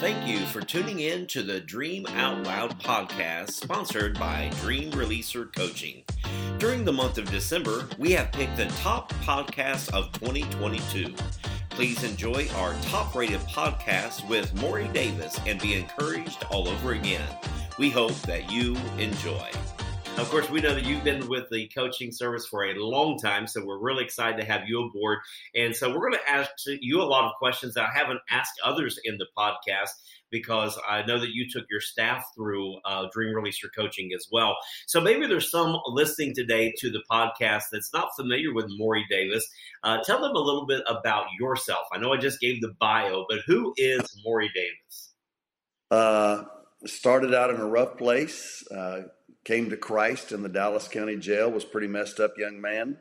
Thank you for tuning in to the Dream Out Loud podcast sponsored by Dream Releaser Coaching. During the month of December, we have picked the top podcasts of 2022. Please enjoy our top rated podcast with Maury Davis and be encouraged all over again. We hope that you enjoy. Of course, we know that you've been with the coaching service for a long time, so we're really excited to have you aboard. And so we're going to ask you a lot of questions that I haven't asked others in the podcast because I know that you took your staff through uh, Dream Releaser coaching as well. So maybe there's some listening today to the podcast that's not familiar with Maury Davis. Uh, tell them a little bit about yourself. I know I just gave the bio, but who is Maury Davis? Uh, started out in a rough place. Uh, came to Christ in the Dallas County Jail. Was pretty messed up young man,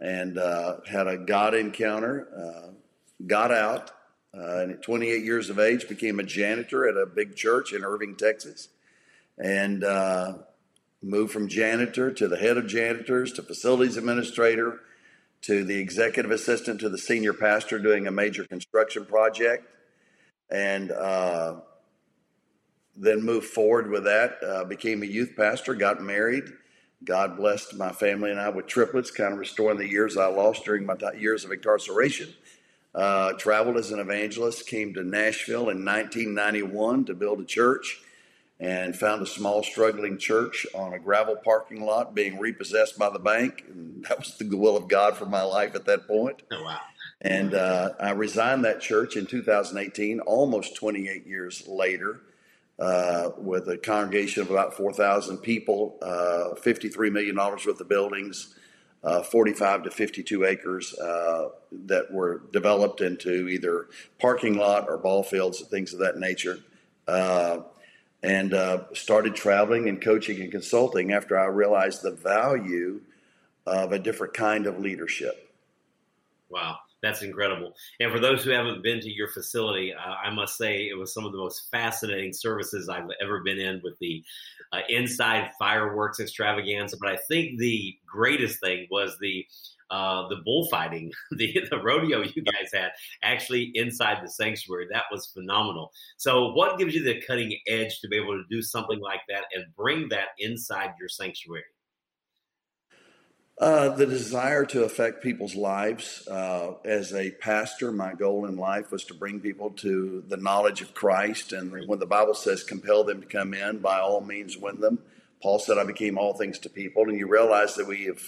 and uh, had a God encounter. Uh, got out, uh, and at 28 years of age, became a janitor at a big church in Irving, Texas, and uh, moved from janitor to the head of janitors to facilities administrator to the executive assistant to the senior pastor doing a major construction project, and uh, then moved forward with that. Uh, became a youth pastor, got married. God blessed my family and I with triplets, kind of restoring the years I lost during my years of incarceration. Uh, traveled as an evangelist, came to Nashville in 1991 to build a church, and found a small, struggling church on a gravel parking lot being repossessed by the bank. And that was the will of God for my life at that point. Oh, wow. And uh, I resigned that church in 2018, almost 28 years later uh, with a congregation of about 4,000 people, uh, $53 million worth of buildings, uh, 45 to 52 acres uh, that were developed into either parking lot or ball fields and things of that nature. Uh, and uh, started traveling and coaching and consulting after I realized the value of a different kind of leadership. Wow. That's incredible. And for those who haven't been to your facility, uh, I must say it was some of the most fascinating services I've ever been in with the uh, inside fireworks extravaganza. But I think the greatest thing was the uh, the bullfighting, the, the rodeo you guys had actually inside the sanctuary. That was phenomenal. So, what gives you the cutting edge to be able to do something like that and bring that inside your sanctuary? Uh, the desire to affect people's lives. Uh, as a pastor, my goal in life was to bring people to the knowledge of Christ. And when the Bible says, compel them to come in, by all means win them. Paul said, I became all things to people. And you realize that we have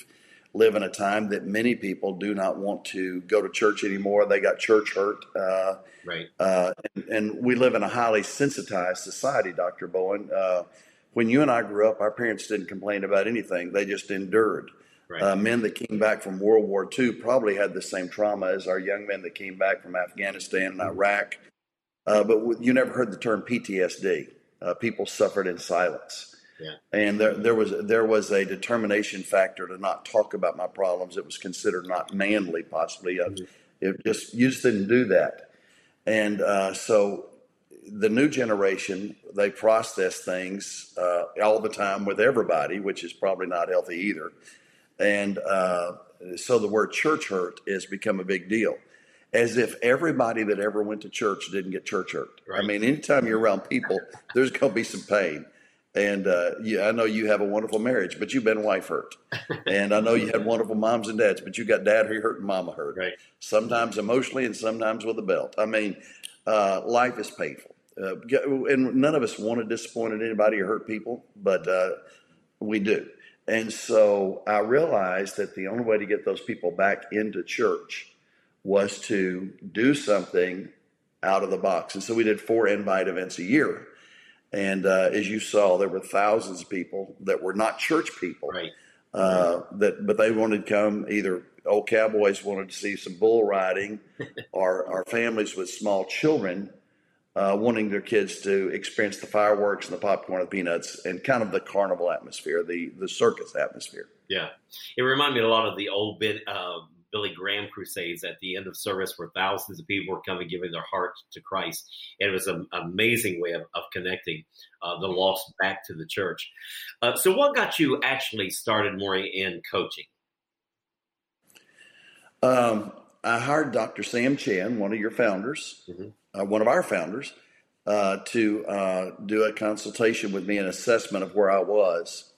live in a time that many people do not want to go to church anymore. They got church hurt. Uh, right. Uh, and, and, we live in a highly sensitized society, Dr. Bowen. Uh, when you and I grew up, our parents didn't complain about anything, they just endured. Right. Uh, men that came back from World War II probably had the same trauma as our young men that came back from Afghanistan and Iraq. Uh, but w- you never heard the term PTSD. Uh, people suffered in silence. Yeah. And there, there was there was a determination factor to not talk about my problems. It was considered not manly, possibly. Mm-hmm. It just you just didn't do that. And uh, so the new generation they process things uh, all the time with everybody, which is probably not healthy either. And uh, so the word church hurt has become a big deal, as if everybody that ever went to church didn't get church hurt. Right. I mean, anytime you're around people, there's going to be some pain. And uh, yeah, I know you have a wonderful marriage, but you've been wife hurt. and I know you had wonderful moms and dads, but you got dad who hurt and mama hurt. Right. Sometimes emotionally and sometimes with a belt. I mean, uh, life is painful. Uh, and none of us want to disappoint anybody or hurt people, but uh, we do. And so I realized that the only way to get those people back into church was to do something out of the box. And so we did four invite events a year. And uh, as you saw, there were thousands of people that were not church people. Right. Uh, that, but they wanted to come. Either old cowboys wanted to see some bull riding, or our families with small children uh, wanting their kids to experience the fireworks and the popcorn and the peanuts and kind of the carnival atmosphere, the the circus atmosphere. Yeah, it reminded me a lot of the old bit. Uh, Billy Graham crusades at the end of service where thousands of people were coming giving their hearts to Christ. And it was an amazing way of, of connecting uh, the lost back to the church. Uh, so, what got you actually started more in coaching? Um, I hired Dr. Sam Chand, one of your founders, mm-hmm uh, one of our founders, uh, to uh, do a consultation with me, an assessment of where I was.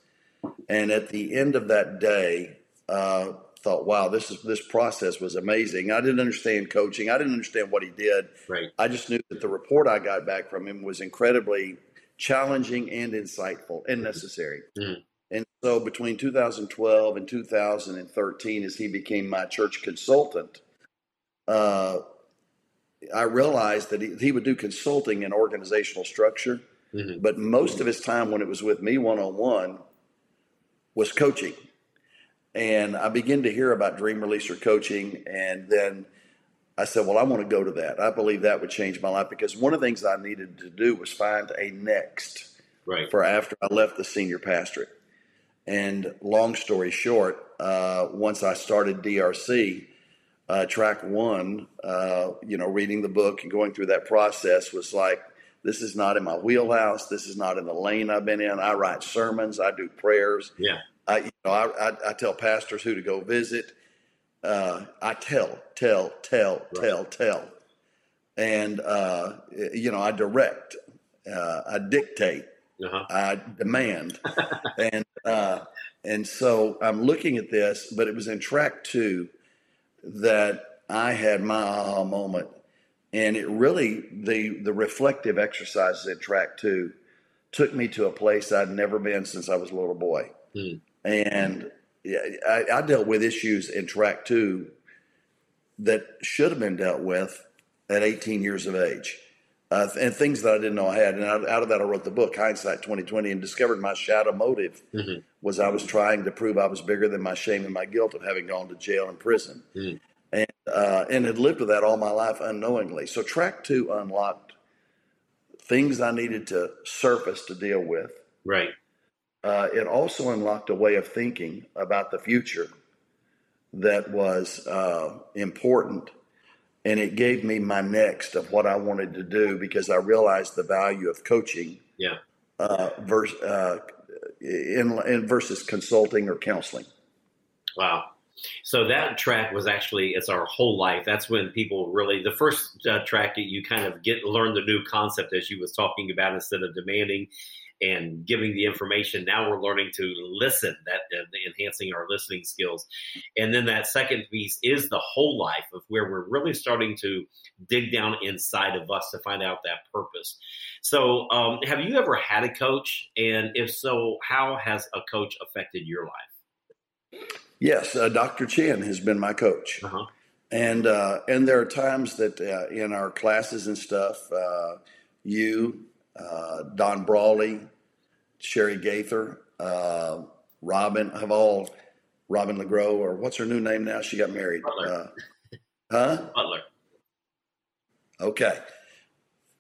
And at the end of that day, uh, thought, wow, this is this process was amazing. I didn't understand coaching. I didn't understand what he did. Right. I just knew that the report I got back from him was incredibly challenging and insightful and necessary. Mhm. And so between 2012 and 2013, as he became my church consultant, uh, I realized that he, he would do consulting in organizational structure, Mhm. but most of his time when it was with me one on one was coaching. And I began to hear about Dream Releaser coaching, and then I said, Well, I want to go to that. I believe that would change my life because one of the things I needed to do was find a next Right. for after I left the senior pastorate. And long story short, uh, once I started DRC, uh, track one, uh, you know, reading the book and going through that process was like, this is not in my wheelhouse. This is not in the lane I've been in. I write sermons. I do prayers. Yeah. I, you know, I, I, I tell pastors who to go visit. Uh, I tell, tell, tell, Right. tell, tell, and uh, you know, I direct, uh, I dictate, Uh-huh. I demand, and uh, and so I'm looking at this, but it was in track two that I had my aha moment, and it really the the reflective exercises in track two took me to a place I'd never been since I was a little boy, Hmm. and yeah, I, I dealt with issues in track two that should have been dealt with at 18 years of age. Uh, and things that I didn't know I had, and out, out of that I wrote the book Hindsight 2020, and discovered my shadow motive Mhm. was I was trying to prove I was bigger than my shame and my guilt of having gone to jail and prison, Mhm. and uh, and had lived with that all my life unknowingly. So track two unlocked things I needed to surface to deal with. Right. Uh, it also unlocked a way of thinking about the future that was uh, important. And it gave me my next of what I wanted to do because I realized the value of coaching Yeah. uh, vers- uh, in, in versus consulting or counseling. Wow. So that track was actually it's our whole life. That's when people really the first uh, track that you kind of get learn the new concept as you was talking about instead of demanding and giving the information. Now we're learning to listen. That uh, enhancing our listening skills, and then that second piece is the whole life of where we're really starting to dig down inside of us to find out that purpose. So, um, have you ever had a coach? And if so, how has a coach affected your life? Yes, uh, Dr. Chin has been my coach. Uh-huh. And uh, and there are times that uh, in our classes and stuff, uh, you, uh, Don Brawley, Sherry Gaither, uh, Robin have all Robin LeGros or what's her new name now? She got married. Butler. Uh, huh? Butler. Okay.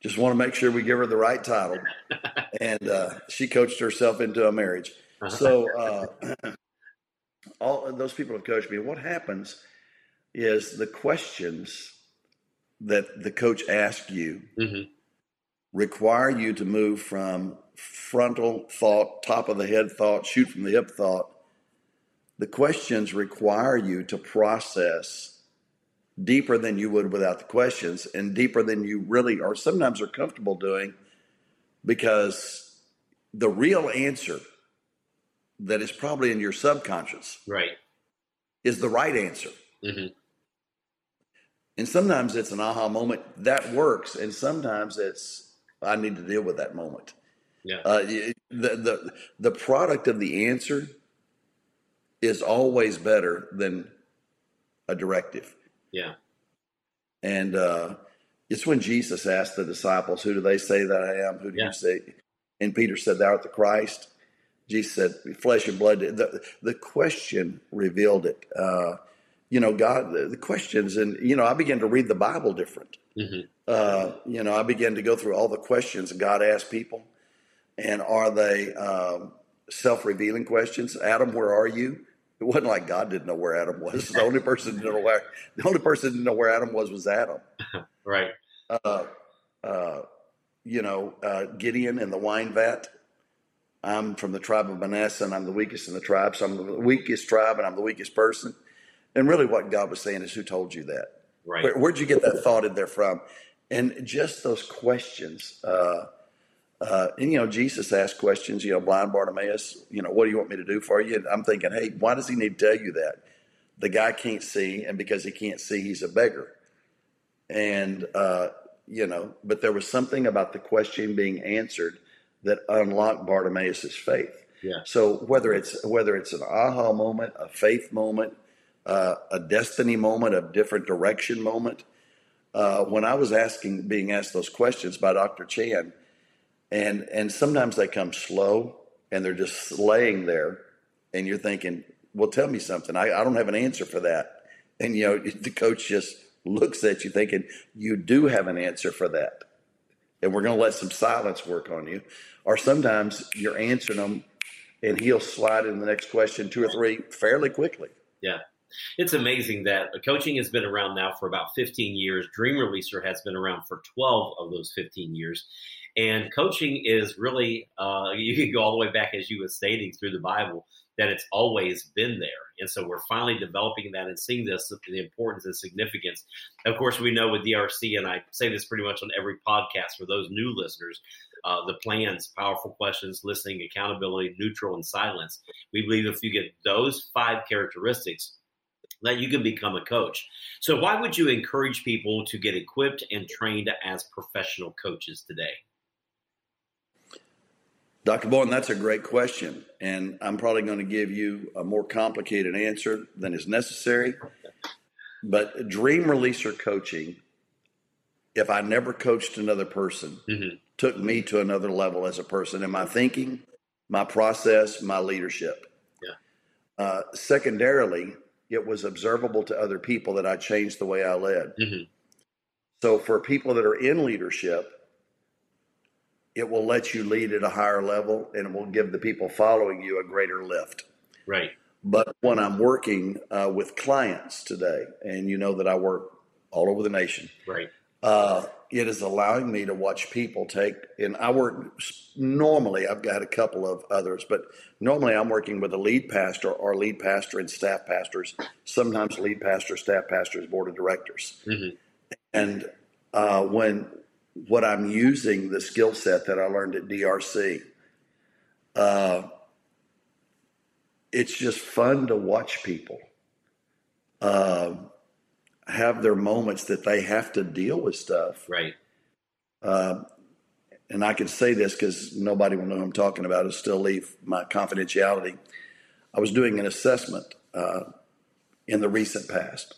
Just want to make sure we give her the right title. and uh, she coached herself into a marriage. Uh-huh. So uh, all those people have coached me. What happens is the questions that the coach asks you Mhm. Require you to move from frontal thought, top of the head thought, shoot from the hip thought. The questions require you to process deeper than you would without the questions and deeper than you really are sometimes are comfortable doing because the real answer that is probably in your subconscious Right. is the right answer. hmm And sometimes it's an aha moment that works, and sometimes it's I need to deal with that moment. Yeah. Uh, the the the product of the answer is always better than a directive. Yeah. And uh, it's when Jesus asked the disciples, "Who do they say that I am? Who do Yeah. you say?" And Peter said, "Thou art the Christ." Jesus said, "Flesh and blood." The, the question revealed it. Uh, you know, God, the, the questions, and you know, I began to read the Bible different. hmm Uh, you know, I began to go through all the questions God asked people, and are they um, self-revealing questions? Adam, where are you? It wasn't like God didn't know where Adam was. The only person didn't know where the only person didn't know where Adam was was Adam. Right. Uh, uh, you know, uh, Gideon in the wine vat. I'm from the tribe of Manasseh, and I'm the weakest in the tribe. So I'm the weakest tribe, and I'm the weakest person. And really, what God was saying is, "Who told you that? Right. Where, where'd you get that thought in there from?" And just those questions. Uh, uh, and you know, Jesus asked questions. You know, blind Bartimaeus. You know, what do you want me to do for you? And I'm thinking, hey, why does he need to tell you that? The guy can't see, and because he can't see, he's a beggar. And uh, you know, but there was something about the question being answered that unlocked Bartimaeus's faith. Yeah. So whether it's whether it's an aha moment, a faith moment, uh, a destiny moment, a different direction moment. Uh, when I was asking, being asked those questions by Dr. Chand, and and sometimes they come slow and they're just laying there, and you're thinking, "Well, tell me something. I, I don't have an answer for that." And you know, the coach just looks at you thinking, "You do have an answer for that." and we're going to let some silence work on you. Or sometimes you're answering them and he'll slide in the next question two or three fairly quickly. Yeah. It's amazing that coaching has been around now for about 15 years. Dream Releaser has been around for 12 of those 15 years. And coaching is really, uh, you can go all the way back, as you were stating, through the Bible, that it's always been there. And so we're finally developing that and seeing this, the importance and significance. Of course, we know with DRC, and I say this pretty much on every podcast for those new listeners, uh, the plans, powerful questions, listening, accountability, neutral, and silence. We believe if you get those five characteristics, that you can become a coach. So, why would you encourage people to get equipped and trained as professional coaches today? Dr. Bowen, that's a great question. And I'm probably going to give you a more complicated answer than is necessary. But dream releaser coaching, if I never coached another person, mm-hmm. took me to another level as a person in my thinking, my process, my leadership. Yeah. Uh, secondarily, it was observable to other people that I changed the way I led. Mm-hmm. So for people that are in leadership, it will let you lead at a higher level and it will give the people following you a greater lift. Right. But when I'm working uh, with clients today, and you know that I work all over the nation, right? Uh, it is allowing me to watch people take, and I work normally. I've got a couple of others, but normally I'm working with a lead pastor or lead pastor and staff pastors. Sometimes lead pastor, staff pastors, board of directors, mm-hmm. and uh, when what I'm using the skill set that I learned at DRC. Uh, it's just fun to watch people uh, have their moments that they have to deal with stuff. Right. Uh, and I can say this because nobody will know who I'm talking about. I still leave my confidentiality. I was doing an assessment uh, in the recent past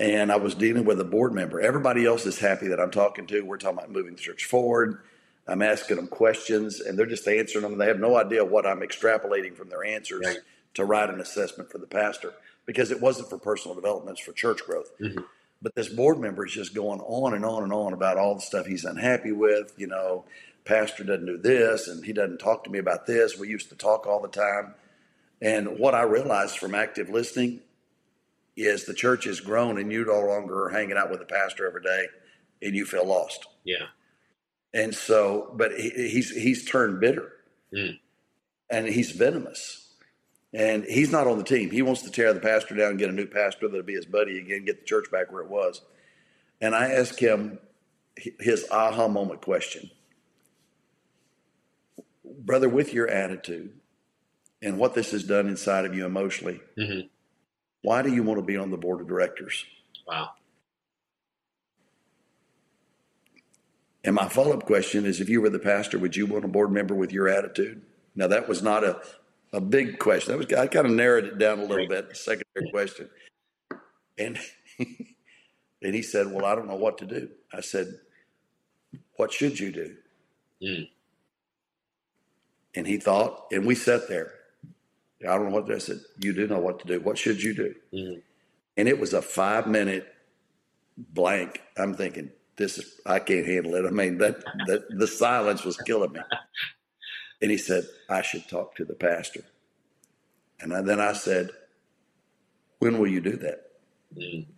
and I was dealing with a board member. Everybody else is happy that I'm talking to. We're talking about moving the church forward. I'm asking them questions, and they're just answering them. They have no idea what I'm extrapolating from their answers right. to write an assessment for the pastor because it wasn't for personal development; it's for church growth. Mm-hmm. But this board member is just going on and on and on about all the stuff he's unhappy with. You know, pastor doesn't do this, and he doesn't talk to me about this. We used to talk all the time. And what I realized from active listening is the church has grown and you no longer are hanging out with the pastor every day and you feel lost. Yeah. And so, but he, he's he's turned bitter, mm. and he's venomous, and he's not on the team. He wants to tear the pastor down, and get a new pastor that'll be his buddy again, get the church back where it was. And I asked him his aha moment question, brother, with your attitude and what this has done inside of you emotionally. Mm-hmm why do you want to be on the board of directors? Wow. And my follow up question is if you were the pastor, would you want a board member with your attitude? Now, that was not a, a big question. That was I kind of narrowed it down a little bit, secondary question. And, and he said, Well, I don't know what to do. I said, What should you do? Mm. And he thought, and we sat there. I don't know what I said. You do know what to do. What should you do? Mm-hmm. And it was a five minute blank. I'm thinking, this is I can't handle it. I mean, that, that the silence was killing me. And he said, I should talk to the pastor. And I, then I said, When will you do that? Mm-hmm.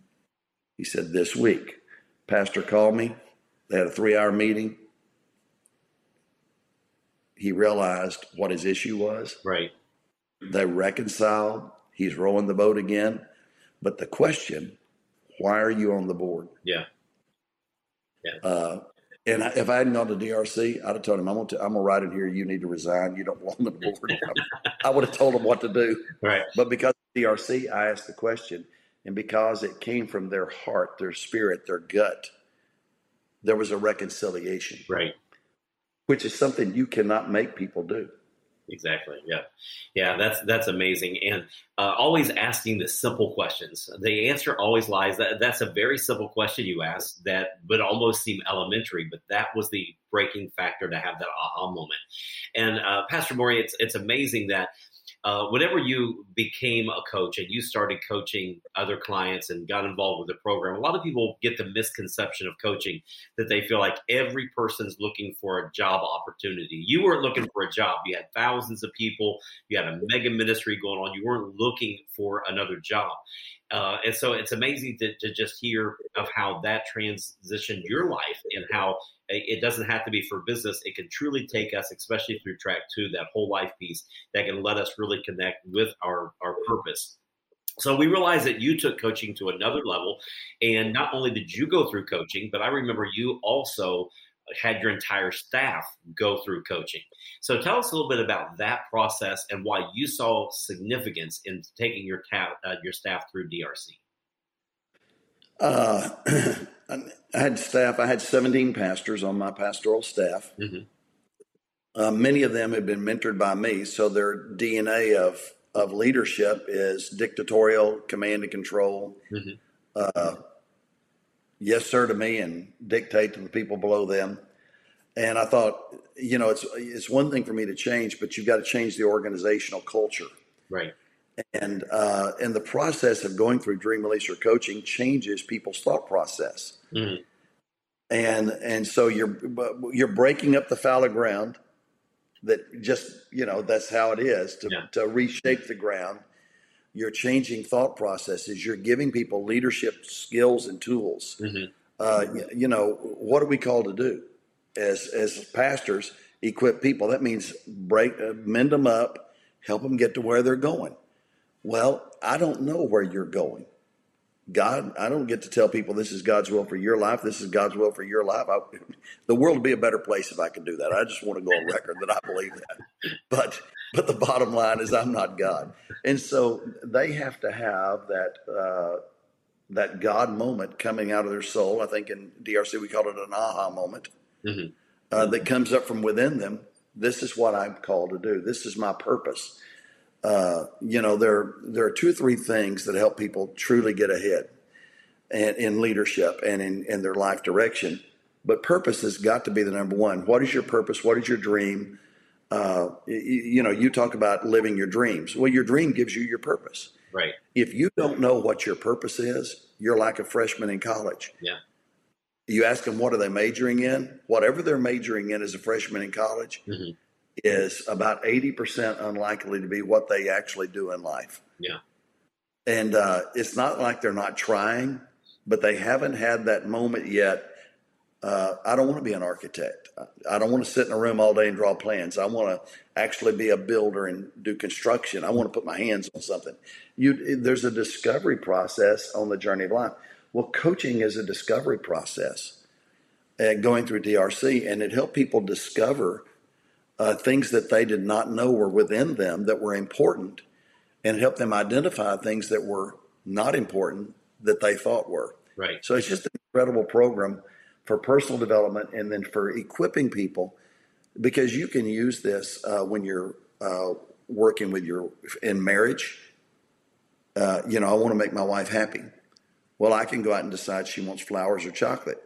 He said, This week. Pastor called me. They had a three hour meeting. He realized what his issue was. Right. They reconciled. He's rowing the boat again. But the question, why are you on the board? Yeah. Yeah. Uh, and I, if I hadn't gone to DRC, I'd have told him, I'm going to, I'm going to write in here, you need to resign. You don't belong on the board. I would have told him what to do. Right. But because DRC, I asked the question. And because it came from their heart, their spirit, their gut, there was a reconciliation. Right. Which is something you cannot make people do exactly. Yeah, yeah. That's that's amazing, and uh, always asking the simple questions. The answer always lies. That that's a very simple question you asked that would almost seem elementary, but that was the breaking factor to have that aha moment. And uh, Pastor Maury, it's it's amazing that uh, whenever you became a coach and you started coaching other clients and got involved with the program, a lot of people get the misconception of coaching that they feel like every person's looking for a job opportunity. You weren't looking for a job. You had thousands of people. You had a mega ministry going on. You weren't looking for another job. Uh, and so it's amazing to, to just hear of how that transitioned your life and how it doesn't have to be for business. It can truly take us, especially through track two, that whole life piece that can let us really connect with our, our purpose. So we realized that you took coaching to another level. And not only did you go through coaching, but I remember you also had your entire staff go through coaching. So tell us a little bit about that process and why you saw significance in taking your, ta- uh, your staff through DRC. Uh, I had staff. I had 17 pastors on my pastoral staff. Mm-hmm. Uh, many of them had been mentored by me, so their DNA of of leadership is dictatorial, command and control. Mm-hmm. Yes, sir, to me, and dictate to the people below them. And I thought, you know, it's it's one thing for me to change, but you've got to change the organizational culture. Right. And uh, and the process of going through Dream Releaser coaching changes people's thought process. Mm-hmm. And and so you're you're breaking up the fallow ground that just you know that's how it is to yeah. to reshape the ground. You're changing thought processes. You're giving people leadership skills and tools. Mm-hmm. Uh, you know what are we called to do as as pastors? Equip people. That means break, uh, mend them up, help them get to where they're going. Well, I don't know where you're going. God, I don't get to tell people this is God's will for your life. This is God's will for your life. I, the world would be a better place if I could do that. I just want to go on record that I believe that. But but the bottom line is I'm not God, and so they have to have that uh, that God moment coming out of their soul. I think in DRC we call it an aha moment mm-hmm. uh, that comes up from within them. This is what I'm called to do. This is my purpose uh, you know, there there are two or three things that help people truly get ahead and in leadership and in, in their life direction. But purpose has got to be the number one. What is your purpose? What is your dream? Uh, you, you know, you talk about living your dreams. Well, your dream gives you your purpose. Right. If you don't know what your purpose is, you're like a freshman in college. Yeah. You ask them what are they majoring in? Whatever they're majoring in as a freshman in college, mm-hmm is about 80% unlikely to be what they actually do in life. Yeah. And uh, it's not like they're not trying, but they haven't had that moment yet. Uh, I don't want to be an architect. I don't want to sit in a room all day and draw plans. I want to actually be a builder and do construction. I want to put my hands on something. You, there's a discovery process on the journey of life. Well, coaching is a discovery process. Uh, going through DRC, and it helped people discover uh, things that they did not know were within them that were important and help them identify things that were not important that they thought were. Right. So it's just an incredible program for personal development and then for equipping people because you can use this uh, when you're uh, working with your in marriage. Uh, you know, I want to make my wife happy. Well, I can go out and decide she wants flowers or chocolate.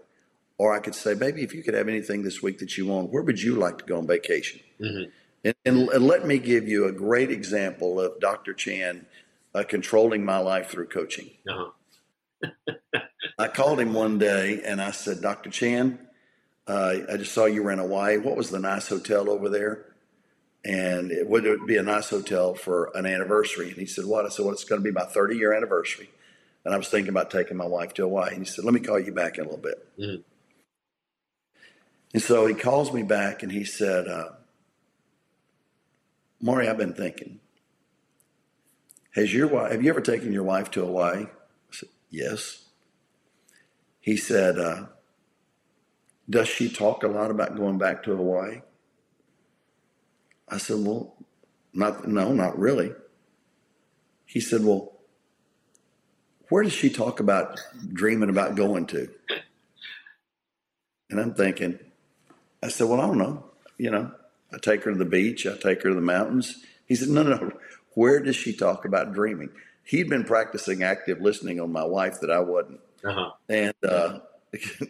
Or I could say, baby, if you could have anything this week that you want, where would you like to go on vacation? Mm-hmm. And, and, and, let me give you a great example of Dr. Chand uh, controlling my life through coaching. Uh-huh. I called him one day and I said, Dr. Chand, uh, I just saw you were in Hawaii. What was the nice hotel over there? And it would it be a nice hotel for an anniversary? And he said, What? I said, Well, it's going to be my 30 year anniversary. And I was thinking about taking my wife to Hawaii. And he said, Let me call you back in a little bit. Mm-hmm. And so he calls me back and he said, uh, Maury, I've been thinking. Has your wife, have you ever taken your wife to Hawaii? I said, yes. He said, uh, Does she talk a lot about going back to Hawaii? I said, Well, not, no, not really. He said, Well, where does she talk about dreaming about going to? And I'm thinking, I said, Well, I don't know. You know, I take her to the beach, I take her to the mountains. He said, No, no, no. Where does she talk about dreaming? He'd been practicing active listening on my wife that I wasn't. Uh-huh. And, uh,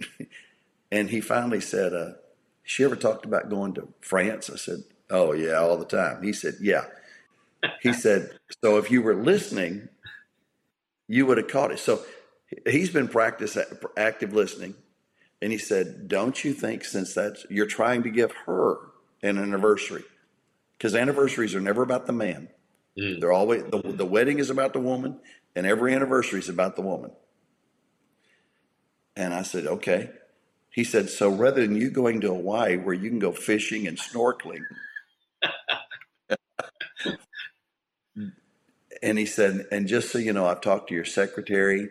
and he finally said, uh, She ever talked about going to France? I said, Oh, yeah, all the time. He said, Yeah. He said, So if you were listening, you would have caught it. So he's been practice active listening. And he said, Don't you think since that's, you're trying to give her an anniversary? Because anniversaries are never about the man. Mm. They're always, the, the wedding is about the woman, and every anniversary is about the woman. And I said, Okay. He said, So rather than you going to Hawaii where you can go fishing and snorkeling, and he said, and just so you know, I've talked to your secretary.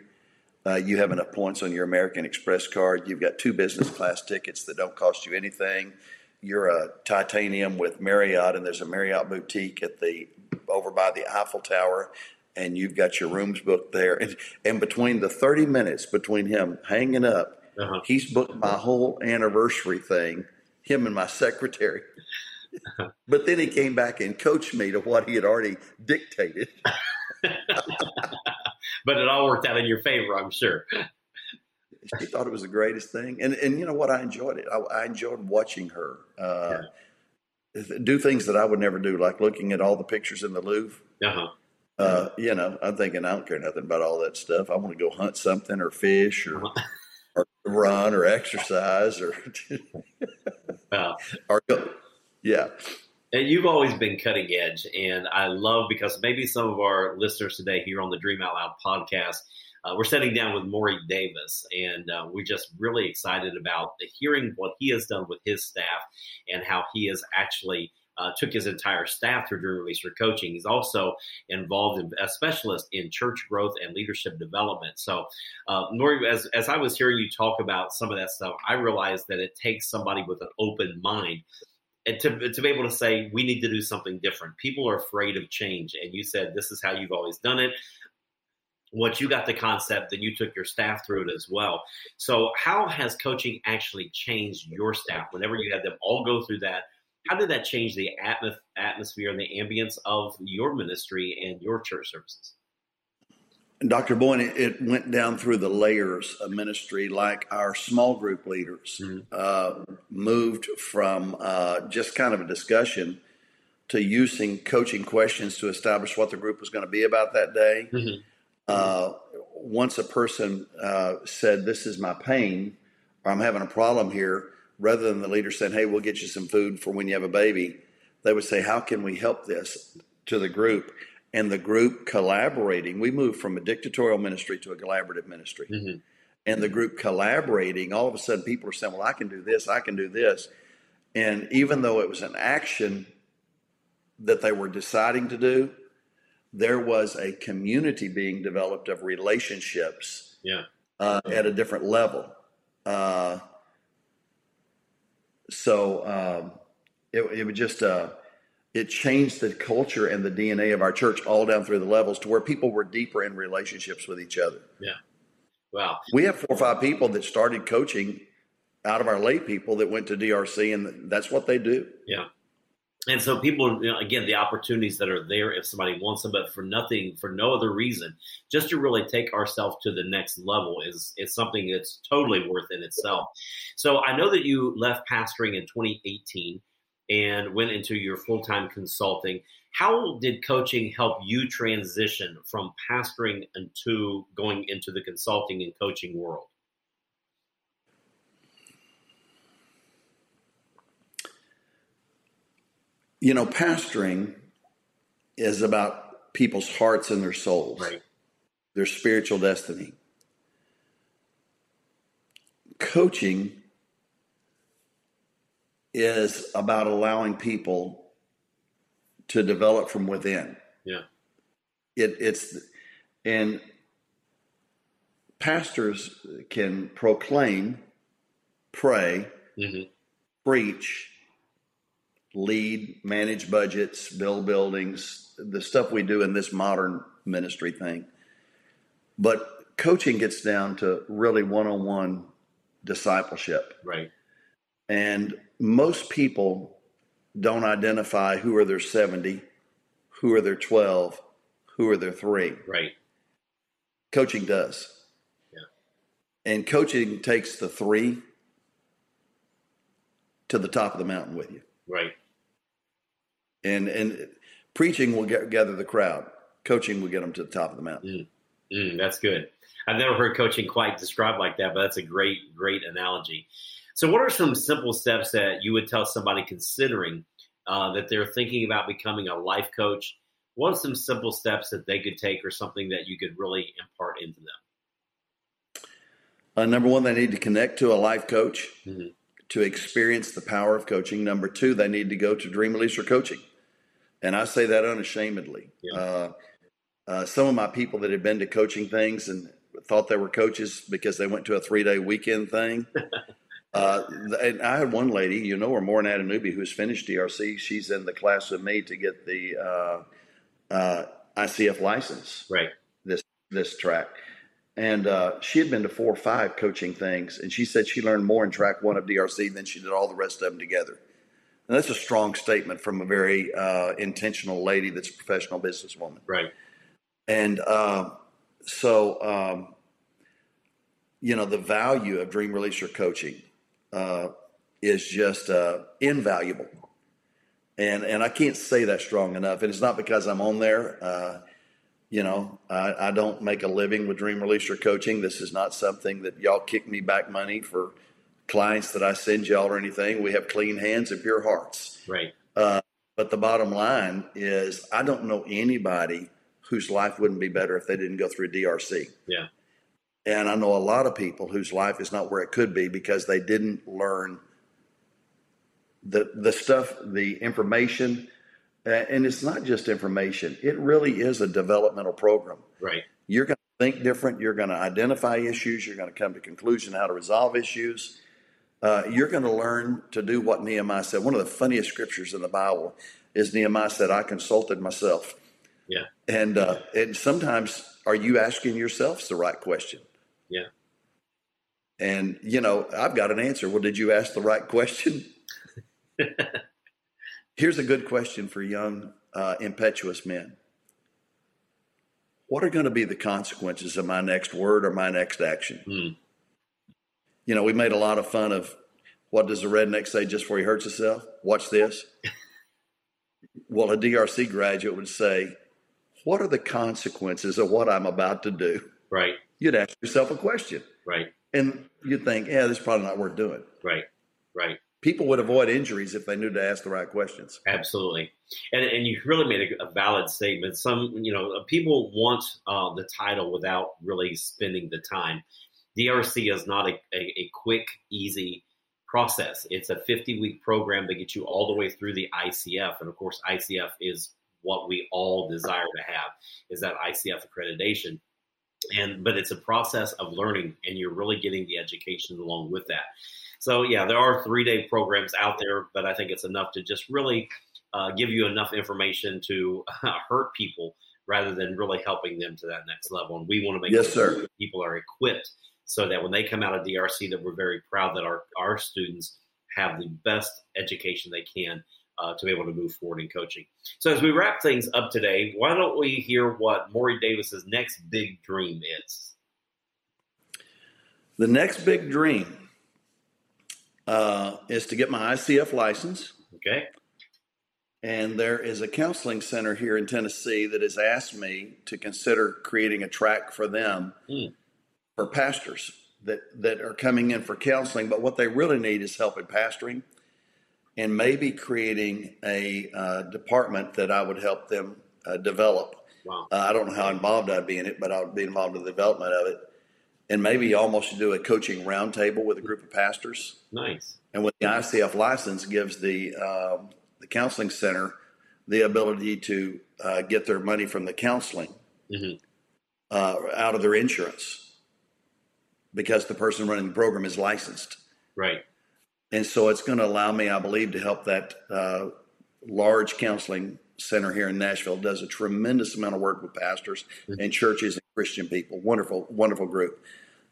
Uh, you have enough points on your American Express card. You've got two business class tickets that don't cost you anything. You're a titanium with Marriott, and there's a Marriott boutique at the over by the Eiffel Tower, and you've got your rooms booked there. And, and between the 30 minutes between him hanging up, uh-huh. he's booked my whole anniversary thing. Him and my secretary. but then he came back and coached me to what he had already dictated. but it all worked out in your favor, I'm sure. She thought it was the greatest thing, and and you know what? I enjoyed it. I, I enjoyed watching her uh, yeah. do things that I would never do, like looking at all the pictures in the Louvre. Uh-huh. Uh, you know, I'm thinking I don't care nothing about all that stuff. I want to go hunt something or fish or, or run or exercise or or go, yeah. And you've always been cutting edge, and I love because maybe some of our listeners today here on the Dream Out Loud podcast, uh, we're sitting down with Maury Davis, and uh, we're just really excited about hearing what he has done with his staff and how he is actually. Uh, took his entire staff through Dream Releaser coaching. He's also involved in a specialist in church growth and leadership development. So, uh, Maury, as, as I was hearing you talk about some of that stuff, I realized that it takes somebody with an open mind and to, to be able to say we need to do something different people are afraid of change and you said this is how you've always done it once you got the concept then you took your staff through it as well so how has coaching actually changed your staff whenever you had them all go through that how did that change the atmosphere and the ambience of your ministry and your church services Dr. Bowen, it, it, went down through the layers of ministry, like our small group leaders mm-hmm. uh, moved from uh, just kind of a discussion to using coaching questions to establish what the group was going to be about that day. Mm-hmm. Uh, once a person uh, said, This is my pain, or I'm having a problem here, rather than the leader saying, Hey, we'll get you some food for when you have a baby, they would say, How can we help this to the group? and the group collaborating. We moved from a dictatorial ministry to a collaborative ministry. Mm-hmm. And the group collaborating, all of a sudden people are saying, Well, I can do this, I can do this. And even though it was an action that they were deciding to do, there was a community being developed of relationships yeah. uh, at a different level. Uh, so um, it, it was just uh, it changed the culture and the DNA of our church all down through the levels to where people were deeper in relationships with each other. Yeah. Wow. We have four or five people that started coaching out of our lay people that went to DRC, and that's what they do. Yeah. And so people, you know, again, the opportunities that are there if somebody wants them, but for nothing, for no other reason, just to really take ourselves to the next level is is something that's totally worth in itself. So I know that you left pastoring in 2018 and went into your full time consulting. How did coaching help you transition from pastoring into going into the consulting and coaching world? You know, pastoring is about people's hearts and their souls, right. their spiritual destiny. Coaching is about allowing people to develop from within. Yeah. It, it's and pastors can proclaim, pray, Mhm. preach, lead, manage budgets, build buildings, the stuff we do in this modern ministry thing. But coaching gets down to really one on one discipleship. Right. And most people don't identify who are their 70, who are their 12, who are their three. Right. Coaching does. Yeah. And coaching takes the three to the top of the mountain with you. Right. And and preaching will get, gather the crowd. Coaching will get them to the top of the mountain. Mm, that's good. I've never heard coaching quite described like that, but that's a great, great analogy. So, what are some simple steps that you would tell somebody considering uh, that they're thinking about becoming a life coach? What are some simple steps that they could take, or something that you could really impart into them? Uh, number one, they need to connect to a life coach Mhm. to experience the power of coaching. Number two, they need to go to Dream Releaser Coaching. And I say that unashamedly. Yeah. Uh, uh, some of my people that had been to coaching things and thought they were coaches because they went to a three day weekend thing. uh, and I had one lady, you know her, Maureen Adanubi, who's finished DRC. She's in the class with me to get the uh, uh, ICF license Right. this track. And uh, she had been to four or five coaching things, and she said she learned more in track one of DRC than she did all the rest of them together. And that's a strong statement from a very uh, intentional lady that's a professional businesswoman. Right. And uh, so, um, you know, the value of Dream Releaser coaching uh, is just uh, invaluable. And and I can't say that strong enough. And it's not because I'm on there. Uh, you know, I, I don't make a living with Dream Releaser coaching. This is not something that y'all kick me back money for clients that I send y'all or anything. We have clean hands and pure hearts. Right. But the bottom line is, I don't know anybody whose life wouldn't be better if they didn't go through DRC. Yeah. And I know a lot of people whose life is not where it could be because they didn't learn the the stuff, the information, uh, and it's not just information. It really is a developmental program. Right. You're going to think different. You're going to identify issues. You're going to come to conclusion how to resolve issues. Uh, you're going to learn to do what Nehemiah said. One of the funniest scriptures in the Bible is Nehemiah said, "I consulted myself." Yeah. And uh, and sometimes, are you asking yourselves the right question? Yeah. And you know, I've got an answer. Well, did you ask the right question? Here's a good question for young, uh, impetuous men. What are going to be the consequences of my next word or my next action? Hmm. You know, we made a lot of fun of what does a redneck say just before he hurts himself? Watch this. well, a DRC graduate would say, What are the consequences of what I'm about to do? Right. You'd ask yourself a question. Right. And you'd think, Yeah, this is probably not worth doing. Right. Right. People would avoid injuries if they knew to ask the right questions. Absolutely, and and you really made a, a valid statement. Some you know people want uh, the title without really spending the time. DRC is not a, a, a quick, easy process. It's a 50 week program that gets you all the way through the ICF, and of course, ICF is what we all desire to have is that ICF accreditation. And but it's a process of learning, and you're really getting the education along with that. So yeah, there are three day programs out there, but I think it's enough to just really uh, give you enough information to hurt people rather than really helping them to that next level. And we want to make Yes, sure people are equipped so that when they come out of DRC, that we're very proud that our our students have the best education they can uh, to be able to move forward in coaching. So as we wrap things up today, why don't we hear what Maury Davis's next big dream is? The next big dream uh, is to get my ICF license. Okay. And there is a counseling center here in Tennessee that has asked me to consider creating a track for them Hmm. For pastors that, that are coming in for counseling. But what they really need is help in pastoring and maybe creating a uh, department that I would help them uh, develop. Wow. Uh, I don't know how involved I'd be in it, but I would be involved in the development of it. And maybe almost do a coaching roundtable with a group of pastors. Nice. And with the ICF license, gives the um, the counseling center the ability to uh, get their money from the counseling Mhm. uh, out of their insurance because the person running the program is licensed. Right. and so it's going to allow me, I believe, to help that uh, large counseling center here in Nashville. Does a tremendous amount of work with pastors mm-hmm. and churches and Christian people. Wonderful, wonderful group.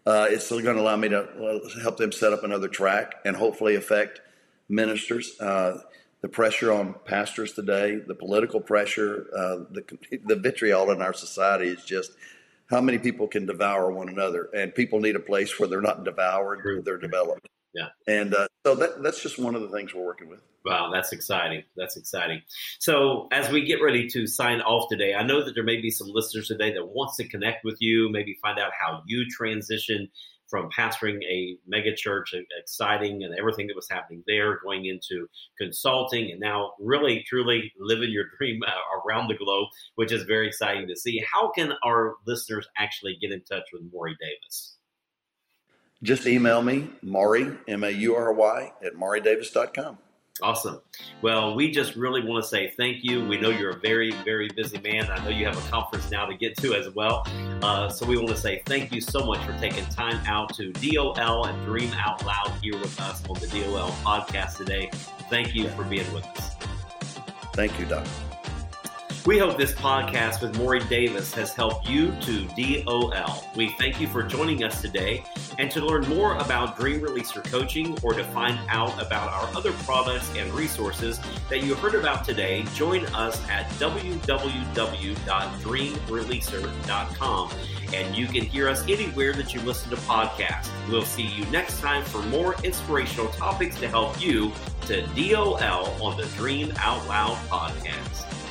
Uh, it's going to allow me to uh, help them set up another track and hopefully affect ministers. Uh, the pressure on pastors today, the political pressure, uh, the the vitriol in our society is just how many people can devour one another, and people need a place where they're not devoured, True. they're developed. Yeah, and uh, so that that's just one of the things we're working with. Wow, that's exciting. That's exciting. So, as we get ready to sign off today, I know that there may be some listeners today that wants to connect with you, maybe find out how you transition from pastoring a mega church, exciting, and everything that was happening there, going into consulting, and now really truly living your dream uh, around the globe, which is very exciting to see. How can our listeners actually get in touch with Maury Davis? Just email me, Maury, M A U R Y, at maurydavis.com. Awesome. Well, we just really want to say thank you. We know you're a very, very busy man. I know you have a conference now to get to as well. Uh, so we want to say thank you so much for taking time out to DOL and Dream Out Loud here with us on the DOL podcast today. Thank you for being with us. Thank you, Doc. We hope this podcast with Maury Davis has helped you to DOL. We thank you for joining us today. And to learn more about Dream Releaser coaching or to find out about our other products and resources that you heard about today, join us at www.dreamreleaser.com. And you can hear us anywhere that you listen to podcasts. We'll see you next time for more inspirational topics to help you to DOL on the Dream Out Loud podcast.